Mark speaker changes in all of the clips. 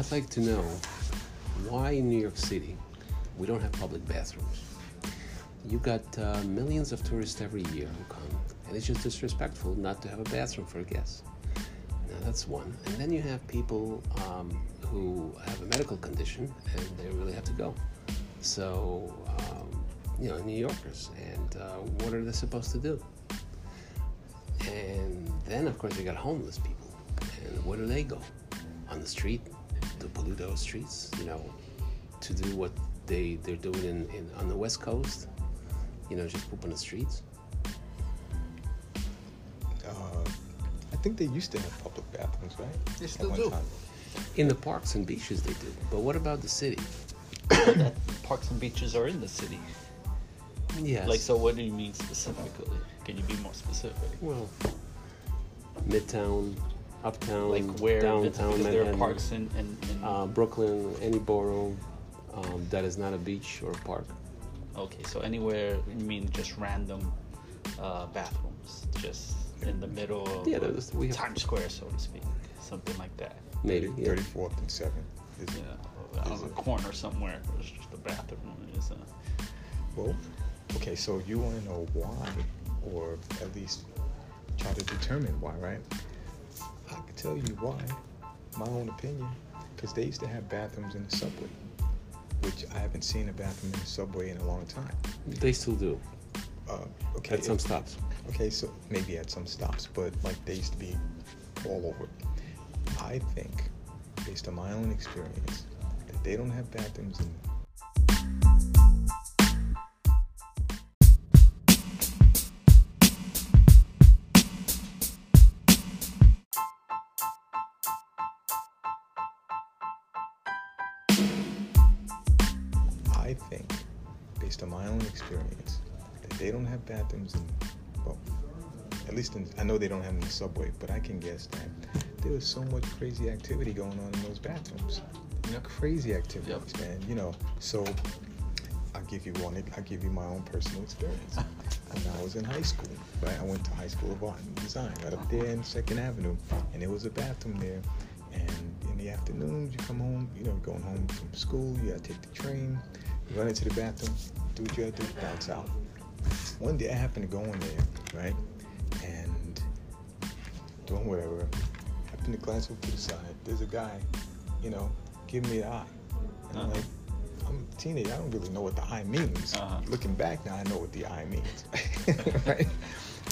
Speaker 1: I'd like to know why in New York City we don't have public bathrooms. You've got uh, millions of tourists every year who come, and it's just disrespectful not to have a bathroom for guests. Now that's one. And then you have people um, who have a medical condition and they really have to go. So, um, you know, New Yorkers, and uh, what are they supposed to do? And then, of course, you got homeless people. And where do they go? On the street? To pollute those streets? You know, to do what they, they're doing in, in, on the West Coast? You know, just poop on the streets?
Speaker 2: Uh, I think they used to have public bathrooms, right?
Speaker 3: They still do.
Speaker 2: time.
Speaker 1: In the parks and beaches, they do. But what about the city?
Speaker 3: that parks and beaches are in the city.
Speaker 1: Yes.
Speaker 3: Like, so what do you mean specifically? Can you be more specific?
Speaker 1: Well, Midtown, Uptown,
Speaker 3: Like where?
Speaker 1: downtown
Speaker 3: because there are
Speaker 1: Manhattan,
Speaker 3: parks in, in, in
Speaker 1: uh, Brooklyn, any borough um, that is not a beach or a park.
Speaker 3: Okay, so anywhere you mean just random uh, bathrooms, just in the middle of
Speaker 1: Yeah, there's- we have-
Speaker 3: Times Square, so to speak, something like that.
Speaker 1: Maybe. yeah.
Speaker 2: 34th and 7th. Is,
Speaker 3: Yeah, on
Speaker 2: Is
Speaker 3: a
Speaker 2: it-
Speaker 3: corner somewhere, there's just a bathroom. It's a,
Speaker 2: Well, okay, so you want to know why, or at least try to determine why, right? I can tell you why, my own opinion, because they used to have bathrooms in the subway, which I haven't seen a bathroom in the subway in a long time.
Speaker 1: They still do
Speaker 2: Uh, okay,
Speaker 1: at some
Speaker 2: if-
Speaker 1: stops.
Speaker 2: Okay, so maybe at some stops, but like they used to be all over. I think, based on my own experience, that they don't have bathrooms in think, based on my own experience, that they don't have bathrooms in, well, at least in, I know they don't have the subway, but I can guess that there was so much crazy activity going on in those bathrooms.
Speaker 3: Yep.
Speaker 2: Crazy activities,
Speaker 3: Yep.
Speaker 2: man. You know, so I'll give you one. I'll give you my own personal experience. when I was in high school, right? I went to High School of Art and Design, right up there in Second Avenue, and there was a bathroom there. And in the afternoons, you come home, you know, going home from school, you gotta take the train, run into the bathroom, do what you gotta do, bounce out. One day I happened to go in there, right? And doing whatever, I happened to glance over to the side. There's a guy, you know, giving me the eye. And I'm
Speaker 3: Uh-huh.
Speaker 2: like, I'm a teenager, I don't really know what the eye means.
Speaker 3: Uh-huh.
Speaker 2: Looking back now, I know what the eye means. right?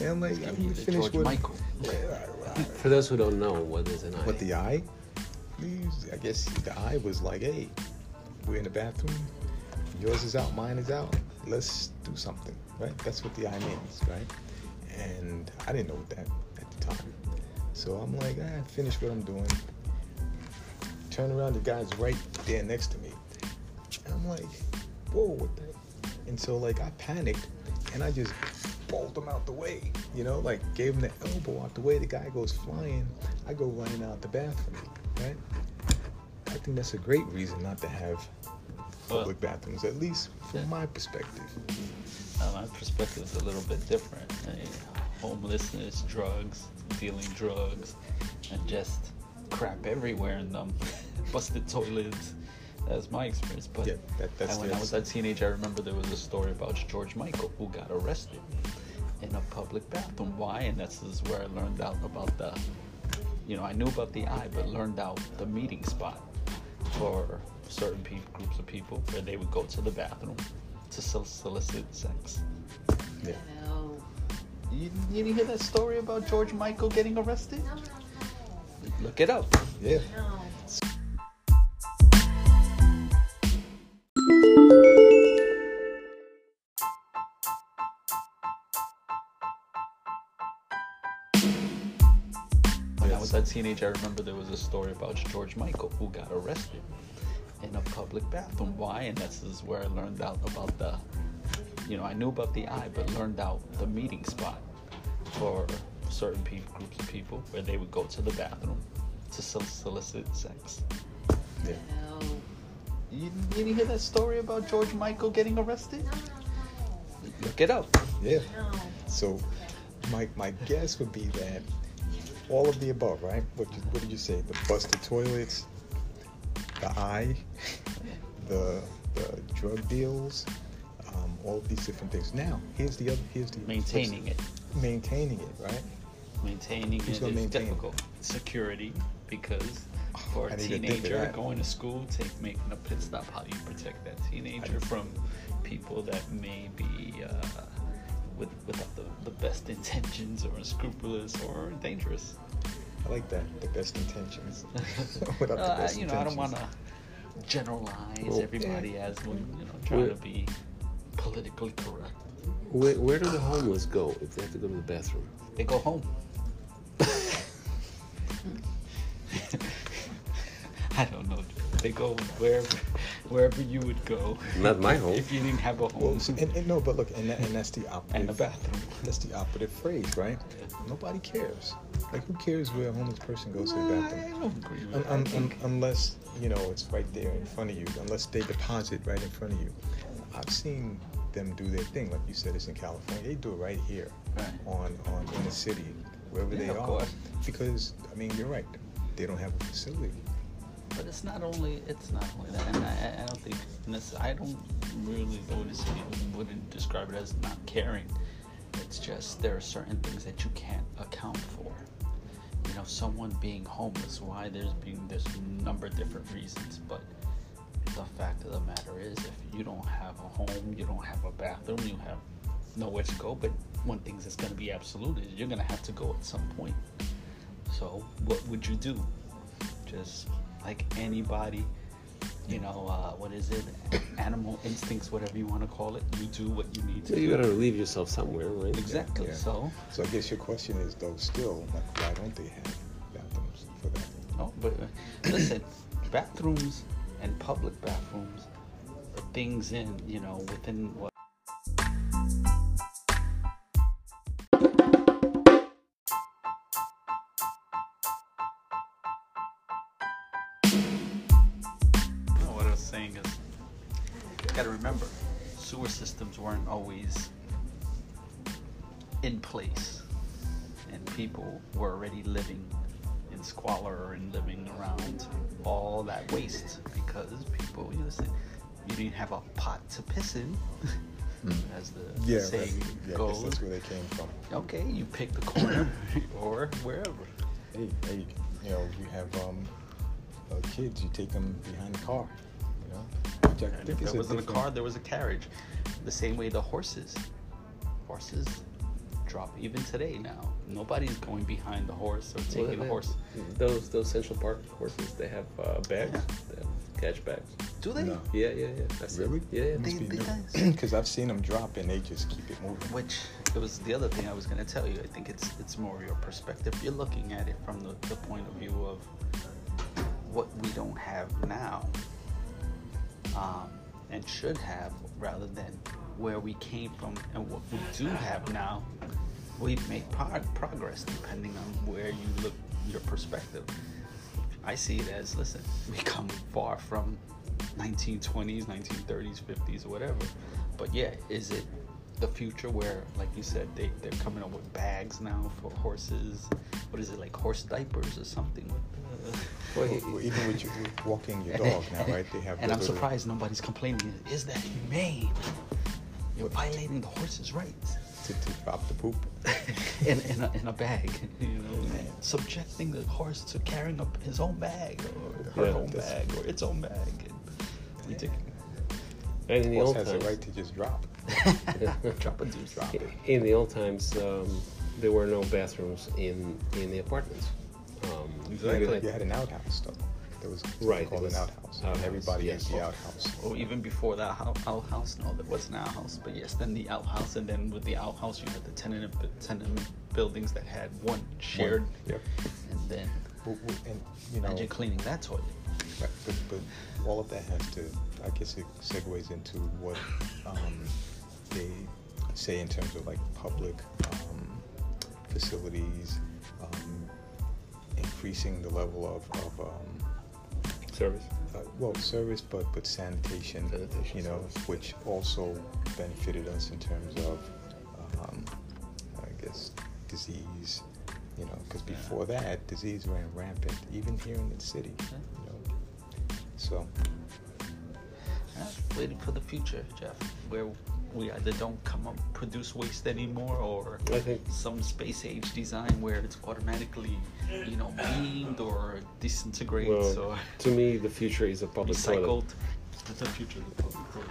Speaker 2: And I'm like, I'm
Speaker 3: Give you the
Speaker 2: finished
Speaker 3: George
Speaker 2: with
Speaker 3: Michael.
Speaker 2: Yeah, right, right.
Speaker 1: For those who don't know, what is an eye?
Speaker 2: But the eye, please, I guess the eye was like, hey, we're in the bathroom. Yours is out, mine is out. Let's do something, right? That's what the eye means, right? And I didn't know that at the time. So I'm like, ah, finish what I'm doing. Turn around, the guy's right there next to me. And I'm like, whoa, what the? And so like I panicked and I just bowled him out the way, you know, like gave him the elbow out the way. The guy goes flying. I go running out the bathroom, right? I think that's a great reason not to have public bathrooms, at least from
Speaker 3: Yeah.
Speaker 2: my perspective.
Speaker 3: Uh, my perspective is a little bit different. I mean, homelessness, drugs, dealing drugs, and just crap everywhere in them. Busted toilets. That's my experience. But
Speaker 2: Yeah, that- that's-
Speaker 3: and when I was a teenager, I remember there was a story about George Michael who got arrested in a public bathroom. Why? And this is where I learned out about the, you know, I knew about the eye, but learned out the meeting spot for certain pe- groups of people where they would go to the bathroom to sol- solicit sex.
Speaker 2: Yeah.
Speaker 4: No.
Speaker 3: You, you didn't hear that story about George Michael getting arrested?
Speaker 4: No, no, no.
Speaker 3: Look it up.
Speaker 2: Yeah.
Speaker 4: No.
Speaker 3: When I was a teenager, I remember there was a story about George Michael who got arrested in a public bathroom. Why? And this is where I learned out about the, you know, I knew about the eye, but learned out the meeting spot for certain pe- groups of people where they would go to the bathroom to solicit sex.
Speaker 2: Yeah.
Speaker 4: No.
Speaker 3: You, you didn't hear that story about George Michael getting arrested?
Speaker 4: No, no, no.
Speaker 3: Look it up.
Speaker 2: Yeah.
Speaker 4: No.
Speaker 2: So my my guess would be that all of the above, right? What you, what did you say? The busted toilets, the eye, the the drug deals, um, all of these different things. Now, here's the other. Here's the
Speaker 3: Maintaining it.
Speaker 2: Maintaining it, right?
Speaker 3: Maintaining
Speaker 2: Who's
Speaker 3: it
Speaker 2: gonna it?
Speaker 3: difficult. Security, because for
Speaker 2: I
Speaker 3: a
Speaker 2: didn't even think of
Speaker 3: teenager going to school, take making a pit stop, how do you protect that teenager from people that may be uh, with without the, the best intentions or unscrupulous or dangerous?
Speaker 2: I like that. The best intentions. Without the
Speaker 3: Uh,
Speaker 2: best
Speaker 3: you know, I don't want to generalize
Speaker 1: Well,
Speaker 3: everybody as when you know trying
Speaker 1: Well-
Speaker 3: to be politically correct.
Speaker 1: Where, where do the homeless go if they have to go to the bathroom?
Speaker 3: They go home. I don't know. They go wherever, wherever you would go.
Speaker 1: Not my home.
Speaker 3: If you didn't have a home
Speaker 2: see, and, and no, but look, and, that, and that's the operative.
Speaker 3: and a bathroom.
Speaker 2: That's the operative phrase, right? Nobody cares. Like, who cares where a homeless person goes to the
Speaker 3: I
Speaker 2: bathroom?
Speaker 3: don't agree with
Speaker 2: Un-
Speaker 3: that.
Speaker 2: Un- un- unless you know it's right there in front of you, unless they deposit right in front of you. I've seen them do their thing, like you said, it's in California. They do it right here,
Speaker 3: Right.
Speaker 2: on on in the city, wherever
Speaker 3: Yeah,
Speaker 2: they
Speaker 3: of
Speaker 2: are.
Speaker 3: course.
Speaker 2: Because I mean, you're right. They don't have a facility.
Speaker 3: But it's not only it's not only that, and I, I- don't think I don't really notice it. Wouldn't describe it as not caring. It's just there are certain things that you can't account for. You know, someone being homeless. Why there's being there's a number of different reasons, but the fact of the matter is, if you don't have a home, you don't have a bathroom, you have nowhere to go. But one thing that's going to be absolute is you're going to have to go at some point. So what would you do? Just like anybody, you know, uh, what is it? Animal instincts, whatever you want to call it. You do what you need to
Speaker 1: So you gotta relieve yourself somewhere, right?
Speaker 3: Exactly.
Speaker 2: Yeah.
Speaker 3: So,
Speaker 2: So I guess your question is though, still, like, why don't they have bathrooms for that?
Speaker 3: no, but uh, listen, bathrooms and public bathrooms are things in, you know, within what. You gotta remember, sewer systems weren't always in place, and people were already living in squalor and living around all that waste because people, you listen, you didn't have a pot to piss in, as the
Speaker 2: Yeah,
Speaker 3: saying
Speaker 2: right. yeah, I guess
Speaker 3: goes.
Speaker 2: that's where they came from.
Speaker 3: Okay, you pick the corner or wherever.
Speaker 2: Hey, hey, you know, you have um, uh, kids, you take them behind the car, you know. Which I
Speaker 3: And if
Speaker 2: is
Speaker 3: there wasn't a car, there was a carriage. The same way the horses. Horses drop even today now. Nobody's going behind the horse or taking
Speaker 1: they-
Speaker 3: a horse.
Speaker 1: Those those Central Park horses, they have uh, bags, they have catch bags.
Speaker 3: Do they?
Speaker 2: No.
Speaker 1: Yeah, yeah, yeah. That's
Speaker 2: Really?
Speaker 1: It. Yeah, yeah.
Speaker 3: They-
Speaker 2: Must
Speaker 3: they
Speaker 2: Because I've seen them drop and they just keep it moving.
Speaker 3: Which it was the other thing I was going to tell you. I think it's it's more your perspective. You're looking at it from the, the point of view of what we don't have now, um, and should have, rather than where we came from and what we do have now. We've made prog- progress depending on where you look, your perspective. I see it as listen, we come far from 1920s, 1930s, 50s, or whatever. But yeah, is it the future where, like you said, they, they're coming up with bags now for horses? What is it, like horse diapers or something?
Speaker 1: Well,
Speaker 2: Well, even with you walking your dog now, right? They have.
Speaker 3: and I'm
Speaker 2: little-
Speaker 3: surprised nobody's complaining. Is that humane? You're violating the horse's rights.
Speaker 2: To, to drop the poop.
Speaker 3: in, in, a, in a bag, you know, subjecting the horse to carrying up his own bag or her
Speaker 1: Yeah,
Speaker 3: own bag or its own bag. And you take,
Speaker 1: And in the
Speaker 2: Horse has
Speaker 1: times,
Speaker 2: the right to just drop.
Speaker 3: Drop a deuce.
Speaker 2: Drop
Speaker 1: in the old times, um, there were no bathrooms in in the apartments. Um,
Speaker 3: Exactly.
Speaker 1: you had-
Speaker 2: You had an outhouse though. There was
Speaker 1: Right,
Speaker 2: called
Speaker 1: it
Speaker 2: an outhouse.
Speaker 1: outhouse,
Speaker 2: And everybody
Speaker 1: yes.
Speaker 2: has the outhouse.
Speaker 3: Or even before that hou- outhouse, no, there was an outhouse. But yes, then the outhouse, and then with the outhouse, you had the tenement tenement buildings that had one shared,
Speaker 2: Yep.
Speaker 3: and then
Speaker 2: Well, well, And you know,
Speaker 3: imagine cleaning that toilet.
Speaker 2: Right, but, but all of that has to, I guess it segues into what um, they say in terms of like public um, facilities, um, increasing the level of, of um,
Speaker 1: service.
Speaker 2: uh, well, service, but but sanitation,
Speaker 1: Sanitation
Speaker 2: you know,
Speaker 1: service.
Speaker 2: which also benefited us in terms of, um, I guess, disease. You know, because before that, disease ran rampant, even here in the city. You know, So
Speaker 3: waiting for the future, Jeff, where we either don't come up produce waste anymore, or some space age design where it's automatically, you know, beamed or disintegrates
Speaker 1: well,
Speaker 3: or
Speaker 1: to me the future is a public toilet.
Speaker 3: recycled. That's the future of the public toilet.